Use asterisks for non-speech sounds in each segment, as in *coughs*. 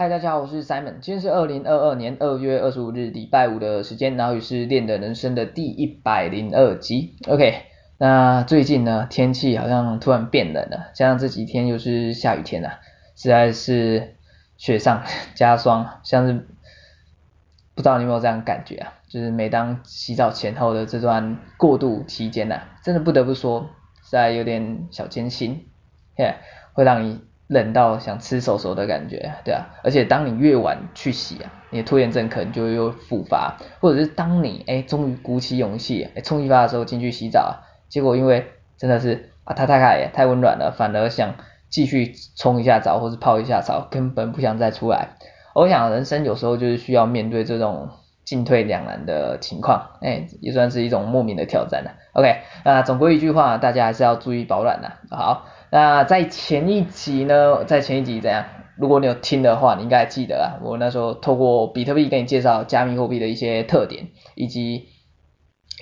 嗨，大家好，我是 Simon，今天是二零二二年二月二十五日礼拜五的时间，然后也是练的人生的第一百零二集。OK，那最近呢，天气好像突然变冷了，加上这几天又是下雨天呐、啊，实在是雪上 *laughs* 加霜，像是不知道你有没有这样感觉啊？就是每当洗澡前后的这段过渡期间呐、啊，真的不得不说，实在有点小艰辛，嘿，会让你。冷到想吃手手的感觉，对啊，而且当你越晚去洗啊，你的拖延症可能就又复发，或者是当你哎终于鼓起勇气哎冲一发的时候进去洗澡啊，结果因为真的是啊它太太太温暖了，反而想继续冲一下澡或是泡一下澡，根本不想再出来。我想人生有时候就是需要面对这种进退两难的情况，哎也算是一种莫名的挑战了。OK，那总归一句话，大家还是要注意保暖呐。好。那在前一集呢，在前一集怎样？如果你有听的话，你应该还记得啊。我那时候透过比特币给你介绍加密货币的一些特点以及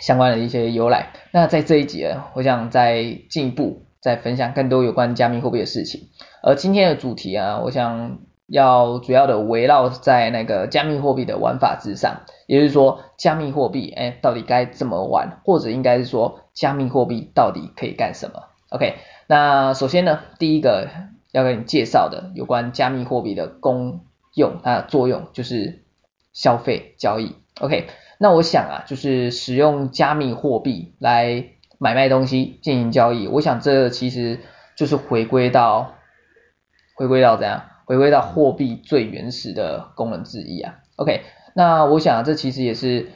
相关的一些由来。那在这一集呢，我想再进一步再分享更多有关加密货币的事情。而今天的主题啊，我想要主要的围绕在那个加密货币的玩法之上，也就是说，加密货币哎到底该怎么玩，或者应该是说加密货币到底可以干什么？OK。那首先呢，第一个要给你介绍的有关加密货币的功用，它的作用就是消费交易。OK，那我想啊，就是使用加密货币来买卖东西进行交易，我想这其实就是回归到回归到怎样？回归到货币最原始的功能之一啊。OK，那我想啊，这其实也是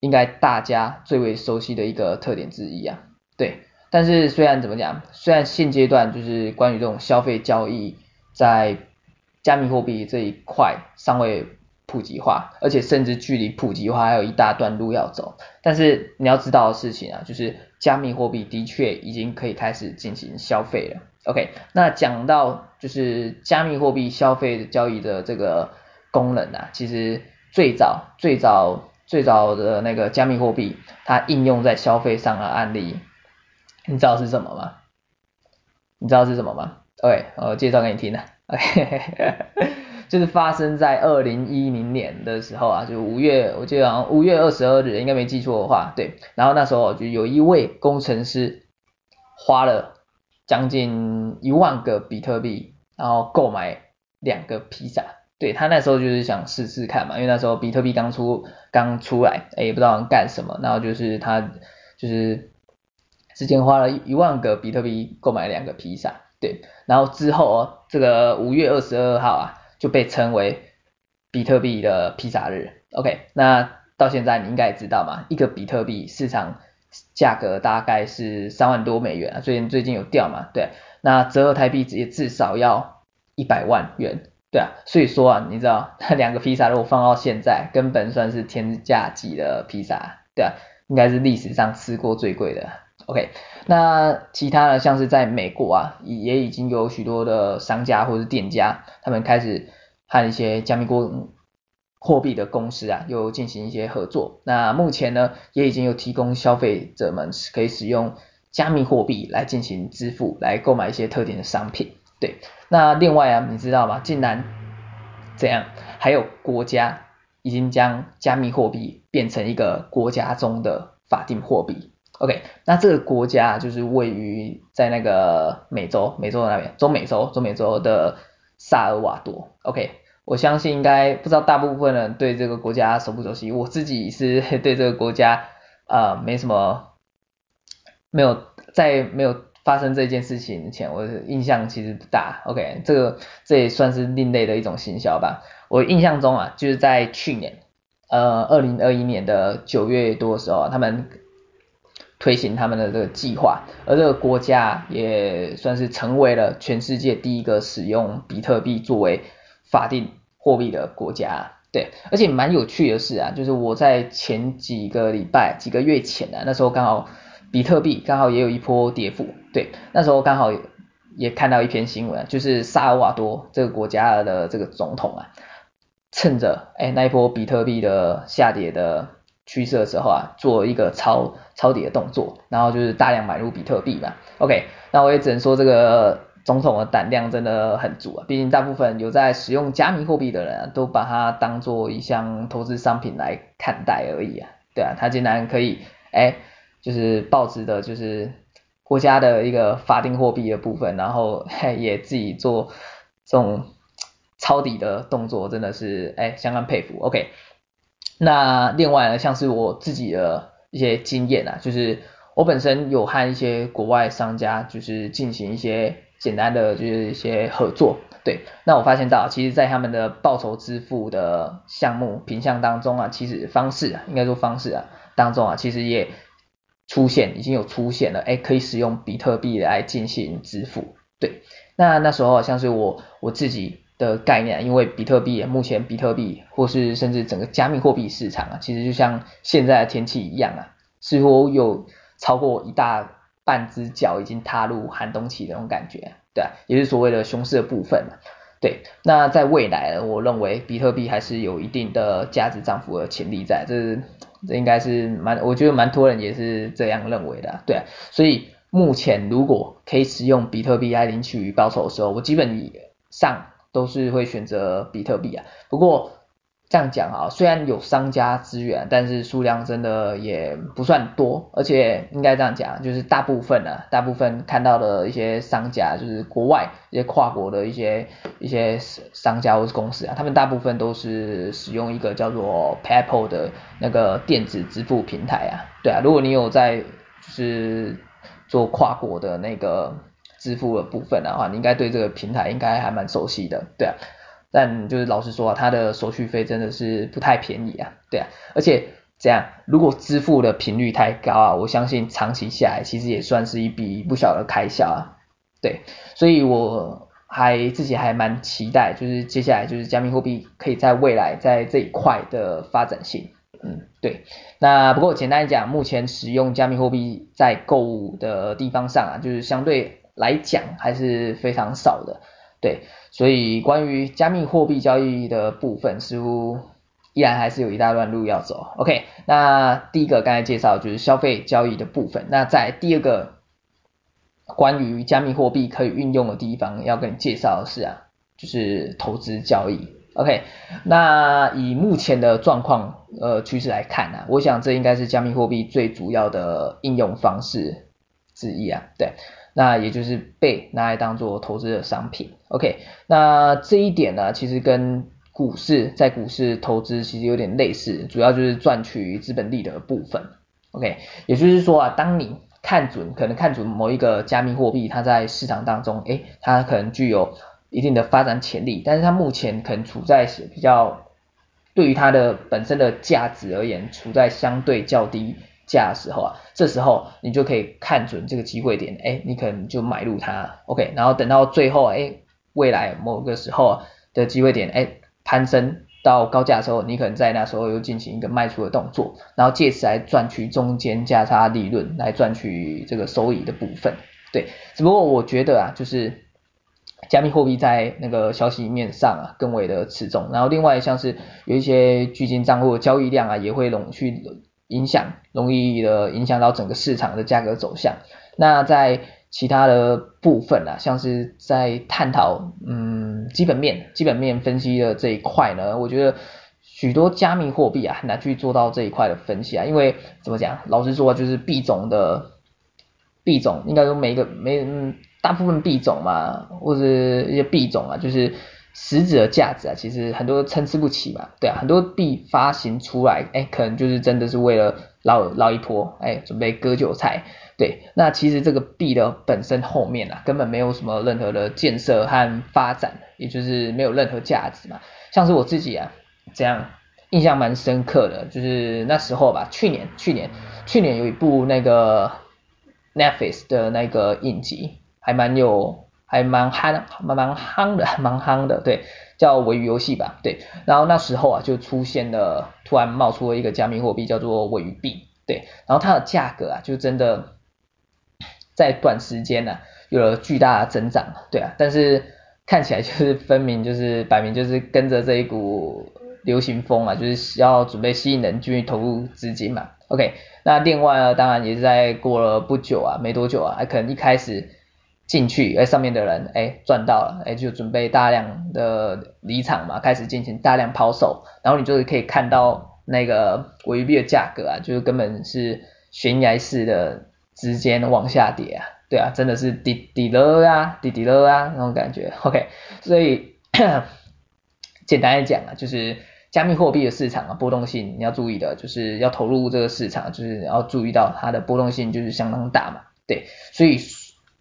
应该大家最为熟悉的一个特点之一啊。对。但是虽然怎么讲，虽然现阶段就是关于这种消费交易在加密货币这一块尚未普及化，而且甚至距离普及化还有一大段路要走。但是你要知道的事情啊，就是加密货币的确已经可以开始进行消费了。OK，那讲到就是加密货币消费交易的这个功能啊，其实最早最早最早的那个加密货币它应用在消费上的案例。你知道是什么吗？你知道是什么吗？OK，我介绍给你听的。*laughs* 就是发生在二零一零年的时候啊，就五月，我记得好像五月二十二日，应该没记错的话，对。然后那时候就有一位工程师花了将近一万个比特币，然后购买两个披萨。对，他那时候就是想试试看嘛，因为那时候比特币刚出刚出来，哎，也不知道干什么，然后就是他就是。之前花了一万个比特币购买两个披萨，对，然后之后哦，这个五月二十二号啊就被称为比特币的披萨日，OK，那到现在你应该也知道嘛，一个比特币市场价格大概是三万多美元啊，最近最近有掉嘛，对，那折合台币也至少要一百万元，对啊，所以说啊，你知道那 *laughs* 两个披萨如果放到现在，根本算是天价级的披萨，对啊，应该是历史上吃过最贵的。OK，那其他的像是在美国啊，也已经有许多的商家或者是店家，他们开始和一些加密货货币的公司啊，又进行一些合作。那目前呢，也已经有提供消费者们可以使用加密货币来进行支付，来购买一些特定的商品。对，那另外啊，你知道吗？竟然怎样？还有国家已经将加密货币变成一个国家中的法定货币。OK，那这个国家就是位于在那个美洲，美洲的那边，中美洲，中美洲的萨尔瓦多。OK，我相信应该不知道大部分人对这个国家熟不熟悉，我自己是 *laughs* 对这个国家呃没什么，没有在没有发生这件事情前，我的印象其实不大。OK，这个这也算是另类的一种行销吧。我印象中啊，就是在去年呃二零二一年的九月多的时候，他们。推行他们的这个计划，而这个国家也算是成为了全世界第一个使用比特币作为法定货币的国家。对，而且蛮有趣的是啊，就是我在前几个礼拜、几个月前啊，那时候刚好比特币刚好也有一波跌幅。对，那时候刚好也看到一篇新闻，就是萨尔瓦多这个国家的这个总统啊，趁着哎那一波比特币的下跌的。趋势的时候啊，做一个抄抄底的动作，然后就是大量买入比特币嘛。OK，那我也只能说这个总统的胆量真的很足啊，毕竟大部分有在使用加密货币的人啊，都把它当做一项投资商品来看待而已啊，对啊，他竟然可以，哎，就是抱持的就是国家的一个法定货币的部分，然后也自己做这种抄底的动作，真的是哎相当佩服。OK，那另外呢，像是我自己的一些经验啊，就是我本身有和一些国外商家就是进行一些。简单的就是一些合作，对，那我发现到，其实，在他们的报酬支付的项目品项当中啊，其实方式啊，应该说方式啊当中啊，其实也出现，已经有出现了，哎，可以使用比特币来进行支付，对，那那时候像是我我自己的概念，因为比特币目前比特币或是甚至整个加密货币市场啊，其实就像现在的天气一样啊，似乎有超过一大。半只脚已经踏入寒冬期的那种感觉，对，也是所谓的熊市的部分嘛，对。那在未来呢，我认为比特币还是有一定的价值涨幅的潜力在，这这应该是蛮，我觉得蛮多人也是这样认为的，对。所以目前如果可以使用比特币来领取报酬的时候，我基本上都是会选择比特币啊。不过这样讲啊，虽然有商家资源，但是数量真的也不算多，而且应该这样讲，就是大部分啊，大部分看到的一些商家，就是国外一些跨国的一些一些商家或是公司啊，他们大部分都是使用一个叫做 PayPal 的那个电子支付平台啊，对啊，如果你有在就是做跨国的那个支付的部分的话，你应该对这个平台应该还蛮熟悉的，对啊。但就是老实说啊，它的手续费真的是不太便宜啊，对啊，而且这样如果支付的频率太高啊，我相信长期下来其实也算是一笔不小的开销啊，对，所以我还自己还蛮期待，就是接下来就是加密货币可以在未来在这一块的发展性，嗯，对，那不过简单讲，目前使用加密货币在购物的地方上啊，就是相对来讲还是非常少的。对，所以关于加密货币交易的部分，似乎依然还是有一大段路要走。OK，那第一个刚才介绍就是消费交易的部分，那在第二个关于加密货币可以运用的地方，要跟你介绍的是啊，就是投资交易。OK，那以目前的状况呃趋势来看呢、啊，我想这应该是加密货币最主要的应用方式之一啊，对。那也就是被拿来当做投资的商品，OK，那这一点呢，其实跟股市在股市投资其实有点类似，主要就是赚取资本利得的部分，OK，也就是说啊，当你看准，可能看准某一个加密货币，它在市场当中，诶，它可能具有一定的发展潜力，但是它目前可能处在比较，对于它的本身的价值而言，处在相对较低。价的时候啊，这时候你就可以看准这个机会点，哎，你可能就买入它，OK，然后等到最后，哎，未来某个时候的机会点，哎，攀升到高价的时候，你可能在那时候又进行一个卖出的动作，然后借此来赚取中间价差利润，来赚取这个收益的部分，对，只不过我觉得啊，就是加密货币在那个消息面上啊更为的持重，然后另外像是有一些巨金账户交易量啊也会容去。影响容易的影响到整个市场的价格走向。那在其他的部分啊，像是在探讨嗯基本面、基本面分析的这一块呢，我觉得许多加密货币啊很难去做到这一块的分析啊，因为怎么讲，老实说就是币种的币种，应该说每个每嗯大部分币种嘛，或者一些币种啊，就是。实质的价值啊，其实很多参差不齐嘛，对啊，很多币发行出来，哎，可能就是真的是为了捞捞一波，哎，准备割韭菜，对，那其实这个币的本身后面啊，根本没有什么任何的建设和发展，也就是没有任何价值嘛。像是我自己啊，这样印象蛮深刻的，就是那时候吧，去年去年去年有一部那个 Netflix 的那个影集，还蛮有。还蛮憨，蛮蛮憨的，蛮憨的，对，叫鮪鱼游戏吧，对，然后那时候啊就出现了，突然冒出了一个加密货币叫做鮪鱼币，对，然后它的价格啊就真的在短时间呢、啊、有了巨大的增长，对啊，但是看起来就是 *laughs* 分明就是摆明就是跟着这一股流行风啊，就是要准备吸引人进去投入资金嘛，OK，那另外呢当然也是在过了不久啊，没多久啊，还可能一开始。进去，哎，上面的人哎赚到了，哎就准备大量的离场嘛，开始进行大量抛售，然后你就可以看到那个鮪鱼币的价格啊，就是根本是悬崖式的直接往下跌啊，对啊，真的是滴滴了啊，滴滴了啊那种感觉，OK，所以 *coughs* 简单来讲啊，就是加密货币的市场啊，波动性你要注意的，就是要投入这个市场，就是要注意到它的波动性就是相当大嘛，对，所以。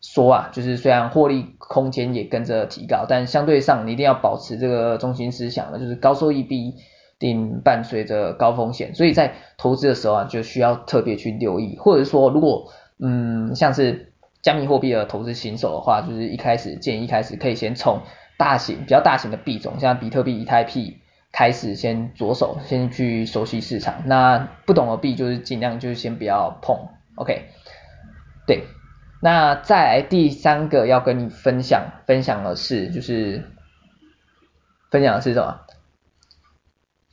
说啊，就是虽然获利空间也跟着提高，但相对上你一定要保持这个中心思想的，就是高收益必定伴随着高风险，所以在投资的时候啊，就需要特别去留意，或者说如果嗯像是加密货币的投资新手的话，就是一开始建议一开始可以先从大型比较大型的币种，像比特币、以太币开始先着手，先去熟悉市场。那不懂的币就是尽量就是先不要碰，OK，对。那再来第三个要跟你分享分享的是，就是分享的是什么？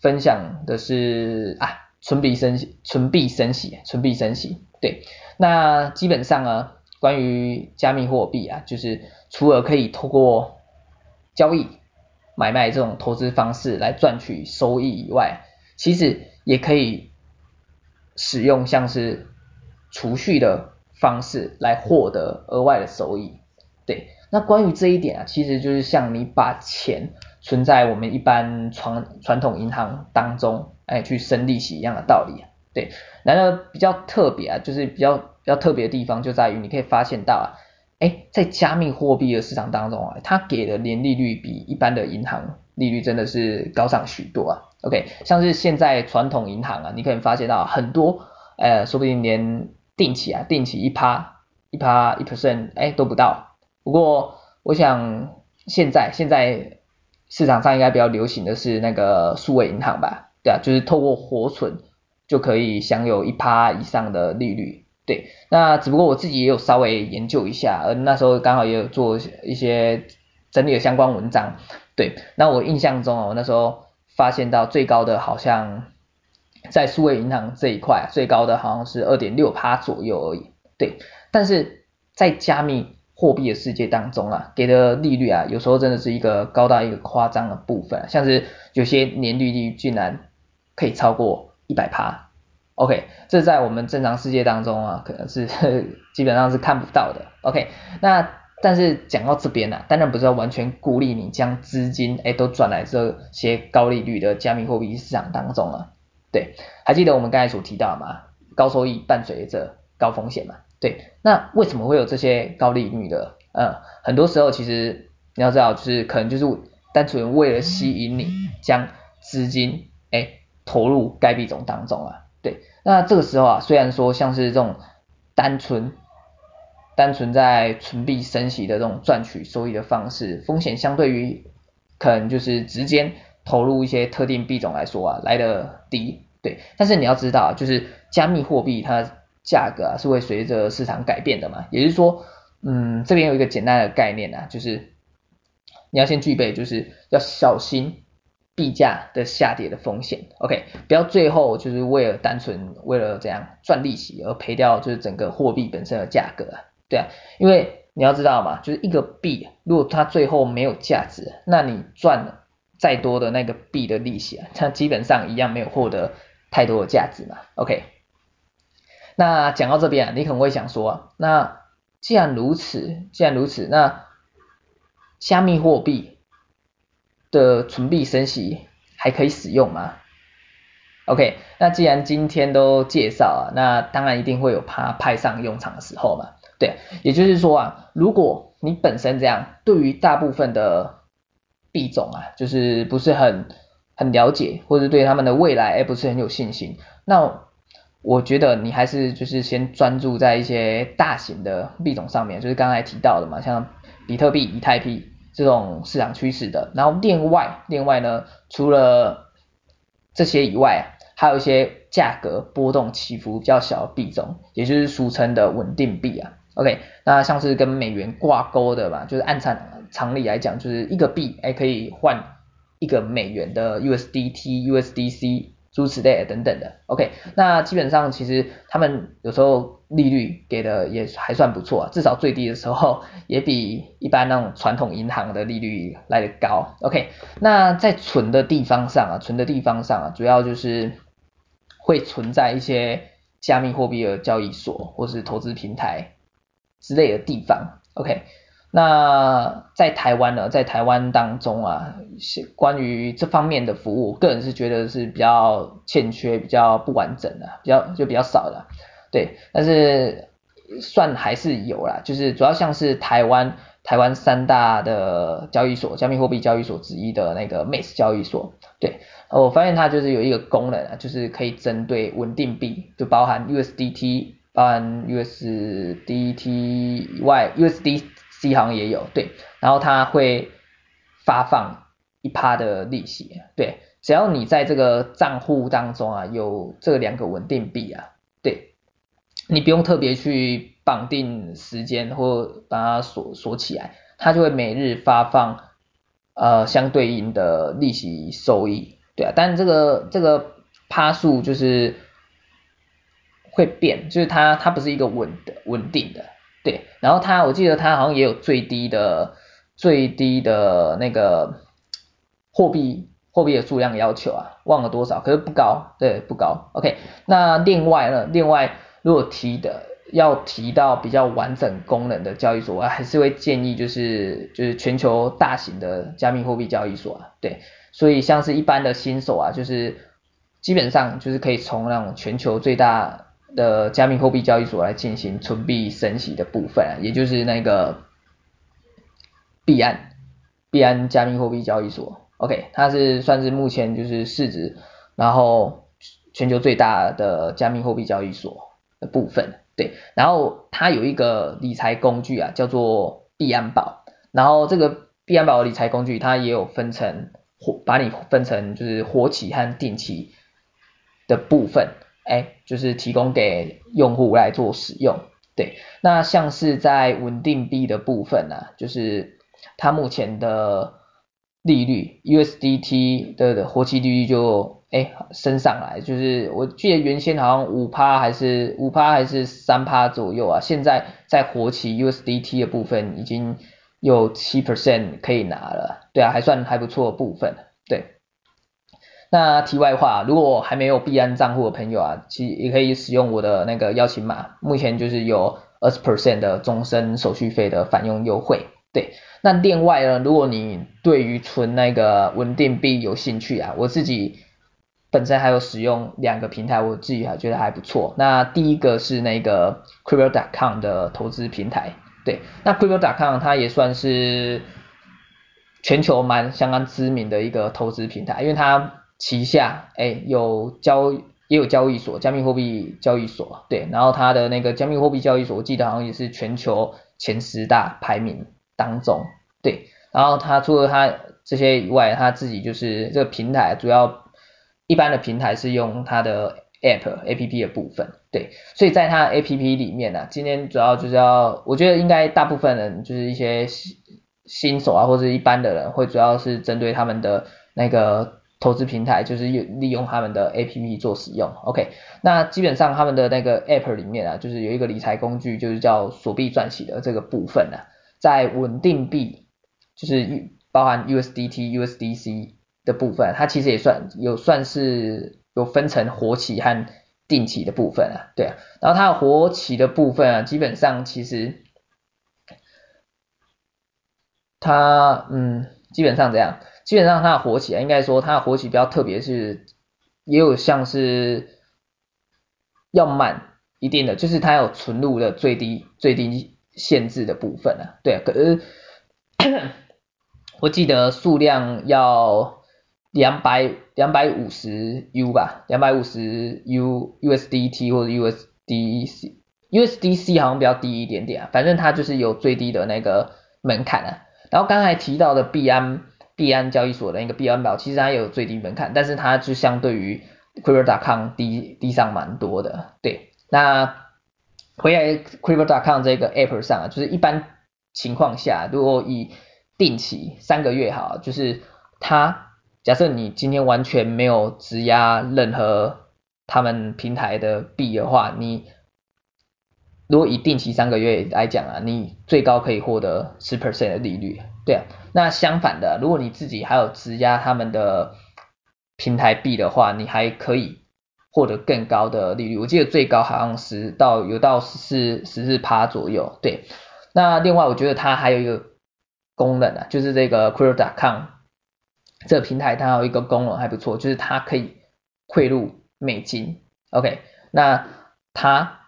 分享的是啊，存币升息，存币升息，存币升息。对，那基本上啊，关于加密货币啊，就是除了可以透过交易、买卖这种投资方式来赚取收益以外，其实也可以使用像是储蓄的。方式来获得额外的收益，对。那关于这一点啊，其实就是像你把钱存在我们一般传传统银行当中，哎，去生利息一样的道理，对。然而比较特别啊，就是比较比较特别的地方就在于，你可以发现到啊，哎，在加密货币的市场当中啊，它给的年利率比一般的银行利率真的是高上许多啊。OK，像是现在传统银行啊，你可以发现到很多，呃，说不定连定期啊，定期一趴一趴一 percent，哎都不到。不过我想现在现在市场上应该比较流行的是那个数位银行吧，对啊，就是透过活存就可以享有一趴以上的利率。对，那只不过我自己也有稍微研究一下，而那时候刚好也有做一些整理的相关文章。对，那我印象中哦，我那时候发现到最高的好像。在数位银行这一块，最高的好像是二点六趴左右而已，对。但是在加密货币的世界当中啊，给的利率啊，有时候真的是一个高到一个夸张的部分，像是有些年利率竟然可以超过一百趴。OK，这在我们正常世界当中啊，可能是 *laughs* 基本上是看不到的。OK，那但是讲到这边呢、啊，当然不是要完全鼓励你将资金哎都转来这些高利率的加密货币市场当中了。对，还记得我们刚才所提到吗？高收益伴随着高风险嘛。对，那为什么会有这些高利率的？嗯，很多时候其实你要知道，就是可能就是单纯为了吸引你将资金哎投入该币种当中啊。对，那这个时候啊，虽然说像是这种单纯单纯在存币升息的这种赚取收益的方式，风险相对于可能就是直接投入一些特定币种来说啊，来的低。对，但是你要知道，就是加密货币它价格啊是会随着市场改变的嘛，也就是说，嗯，这边有一个简单的概念啊，就是你要先具备，就是要小心币价的下跌的风险，OK，不要最后就是为了单纯为了这样赚利息而赔掉就是整个货币本身的价格啊，对啊，因为你要知道嘛，就是一个币如果它最后没有价值，那你赚再多的那个币的利息啊，它基本上一样没有获得。太多的价值嘛，OK。那讲到这边啊，你可能会想说，那既然如此，既然如此，那加密货币的存币升息还可以使用吗？OK，那既然今天都介绍啊，那当然一定会有它派上用场的时候嘛，对。也就是说啊，如果你本身这样，对于大部分的币种啊，就是不是很很了解，或者对他们的未来诶不是很有信心，那我觉得你还是就是先专注在一些大型的币种上面，就是刚才提到的嘛，像比特币、以太币这种市场趋势的。然后另外另外呢，除了这些以外，还有一些价格波动起伏比较小的币种，也就是俗称的稳定币啊。OK，那像是跟美元挂钩的吧，就是按常常理来讲，就是一个币诶可以换。一个美元的 USDT、USDC 诸如此类等等的，OK，那基本上其实他们有时候利率给的也还算不错，至少最低的时候也比一般那种传统银行的利率来得高，OK，那在存的地方上啊，存的地方上啊，主要就是会存在一些加密货币的交易所或是投资平台之类的地方，OK。那在台湾呢，在台湾当中啊，是关于这方面的服务，个人是觉得是比较欠缺、比较不完整的，比较就比较少的，对。但是算还是有啦，就是主要像是台湾台湾三大的交易所，加密货币交易所之一的那个 Max 交易所，对，我发现它就是有一个功能啊，就是可以针对稳定币，就包含 USDT，包含 USDT 以外，USD。银行也有，对，然后它会发放一趴的利息，对，只要你在这个账户当中啊有这两个稳定币啊，对，你不用特别去绑定时间或把它锁锁起来，它就会每日发放呃相对应的利息收益，对啊，但这个这个趴数就是会变，就是它它不是一个稳的稳定的。对，然后它，我记得它好像也有最低的最低的那个货币货币的数量要求啊，忘了多少，可是不高，对，不高。OK，那另外呢，另外如果提的要提到比较完整功能的交易所，我还是会建议就是就是全球大型的加密货币交易所啊，对，所以像是一般的新手啊，就是基本上就是可以从那种全球最大。的加密货币交易所来进行存币升息的部分啊，也就是那个币安，币安加密货币交易所，OK，它是算是目前就是市值，然后全球最大的加密货币交易所的部分，对，然后它有一个理财工具啊，叫做币安宝，然后这个币安宝理财工具它也有分成活，把你分成就是活期和定期的部分。哎，就是提供给用户来做使用，对。那像是在稳定币的部分呢、啊，就是它目前的利率，USDT 的活期利率就哎升上来，就是我记得原先好像五趴还是五趴还是三趴左右啊，现在在活期 USDT 的部分已经有七 percent 可以拿了，对啊，还算还不错部分，对。那题外话，如果还没有币安账户的朋友啊，其实也可以使用我的那个邀请码，目前就是有二十 percent 的终身手续费的返用优惠。对，那另外呢，如果你对于存那个稳定币有兴趣啊，我自己本身还有使用两个平台，我自己还觉得还不错。那第一个是那个 Crypto.com 的投资平台，对，那 Crypto.com 它也算是全球蛮相当知名的一个投资平台，因为它旗下哎有交也有交易所，加密货币交易所，对，然后它的那个加密货币交易所，我记得好像也是全球前十大排名当中，对，然后它除了它这些以外，它自己就是这个平台主要一般的平台是用它的 app app 的部分，对，所以在它 app 里面呢、啊，今天主要就是要，我觉得应该大部分人就是一些新新手啊或者一般的人，会主要是针对他们的那个。投资平台就是用利用他们的 APP 做使用，OK，那基本上他们的那个 App 里面啊，就是有一个理财工具，就是叫锁币赚息的这个部分呢、啊，在稳定币，就是包含 USDT、USDC 的部分，它其实也算有算是有分成活期和定期的部分啊，对啊，然后它的活期的部分啊，基本上其实它嗯，基本上这样。基本上它的火起啊，应该说它的火起比较特别，是也有像是要满一定的，就是它有存入的最低最低限制的部分啊。对啊，可是我记得数量要两百两百五十 U 吧，两百五十 U USDT 或者 USDC USDC 好像比较低一点点啊，反正它就是有最低的那个门槛啊。然后刚才提到的币安。币安交易所的那个币安宝，其实它有最低门槛，但是它就相对于 Crypto.com 低低上蛮多的。对，那回来 Crypto.com 这个 App 上啊，就是一般情况下，如果以定期三个月好，就是它假设你今天完全没有质押任何他们平台的币的话，你如果以定期三个月来讲啊，你最高可以获得十 percent 的利率，对啊。那相反的，如果你自己还有质押他们的平台币的话，你还可以获得更高的利率。我记得最高好像十到有到十四十四趴左右，对。那另外我觉得它还有一个功能啊，就是这个 Crypto.com 这个平台它有一个功能还不错，就是它可以汇入美金，OK。那它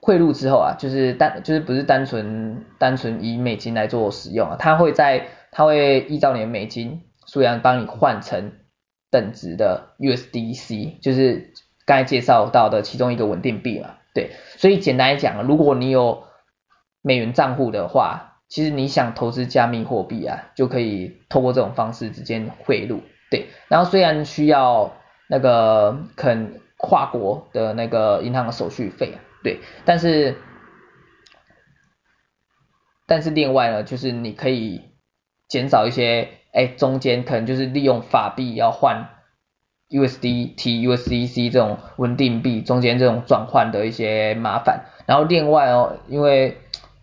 汇入之后啊，就是单就是不是单纯单纯以美金来做使用啊，它会在它会依照你的美金数量帮你换成等值的 USDC，就是刚才介绍到的其中一个稳定币嘛。对，所以简单来讲，如果你有美元账户的话，其实你想投资加密货币啊，就可以透过这种方式直接汇入。对，然后虽然需要那个肯跨国的那个银行的手续费啊，对，但是但是另外呢，就是你可以。减少一些，哎，中间可能就是利用法币要换 USDT、USDC 这种稳定币，中间这种转换的一些麻烦。然后另外哦，因为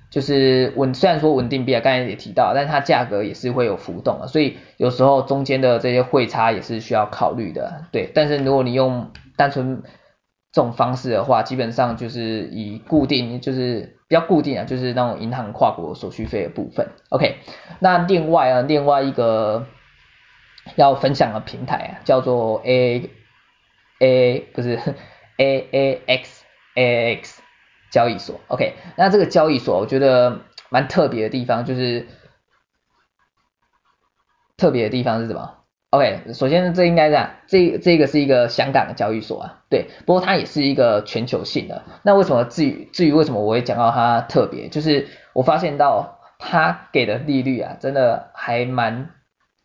就是稳，虽然说稳定币啊，刚才也提到，但是它价格也是会有浮动的，所以有时候中间的这些汇差也是需要考虑的，对。但是如果你用单纯这种方式的话，基本上就是以固定，就是比较固定啊，就是那种银行跨国手续费的部分。OK，那另外啊，另外一个要分享的平台啊，叫做 A A 不是 A A X A A X 交易所。OK，那这个交易所我觉得蛮特别的地方，就是特别的地方是什么？OK，首先这应该这样，这这个是一个香港的交易所啊，对，不过它也是一个全球性的。那为什么至于至于为什么我会讲到它特别，就是我发现到它给的利率啊，真的还蛮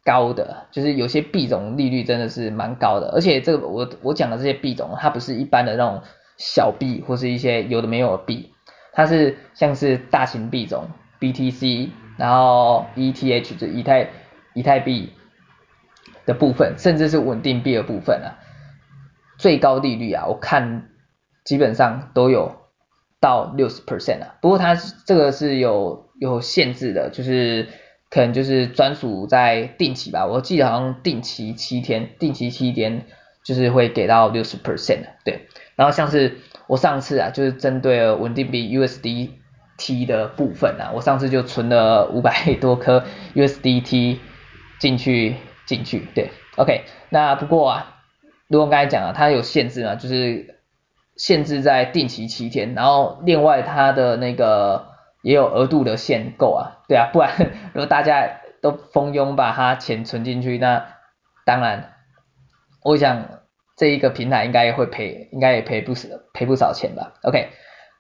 高的，就是有些币种利率真的是蛮高的，而且这个我我讲的这些币种，它不是一般的那种小币或是一些有的没有的币，它是像是大型币种 BTC，然后 ETH 就以太以太币。的部分，甚至是稳定币的部分啊，最高利率啊，我看基本上都有到六十 percent 啊。不过它这个是有有限制的，就是可能就是专属在定期吧，我记得好像定期七天，定期七天就是会给到六十 percent 的，对。然后像是我上次啊，就是针对稳定币 USDT 的部分啊，我上次就存了五百多颗 USDT 进去。进去对，OK，那不过啊，如果刚才讲了，它有限制嘛，就是限制在定期七天，然后另外它的那个也有额度的限购啊，对啊，不然 *laughs* 如果大家都蜂拥把它钱存进去，那当然，我想这一个平台应该也会赔，应该也赔不少赔不少钱吧，OK。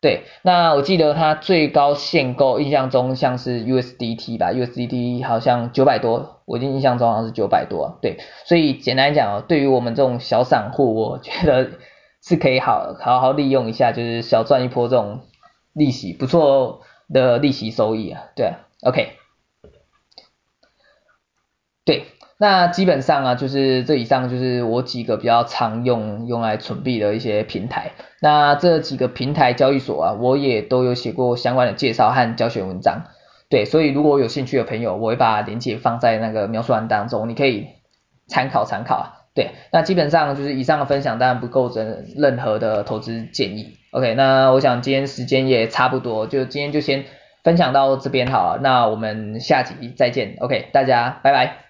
对，那我记得它最高限购，印象中像是 USDT 吧，USDT 好像九百多，我印象中好像是九百多，对，所以简单来讲哦，对于我们这种小散户，我觉得是可以好好好利用一下，就是小赚一波这种利息不错的利息收益啊，对，OK，对。那基本上啊，就是这以上就是我几个比较常用用来存币的一些平台。那这几个平台交易所啊，我也都有写过相关的介绍和教学文章。对，所以如果有兴趣的朋友，我会把链接放在那个描述栏当中，你可以参考参考啊。对，那基本上就是以上的分享，当然不构成任何的投资建议。OK，那我想今天时间也差不多，就今天就先分享到这边好了。那我们下集再见。OK，大家拜拜。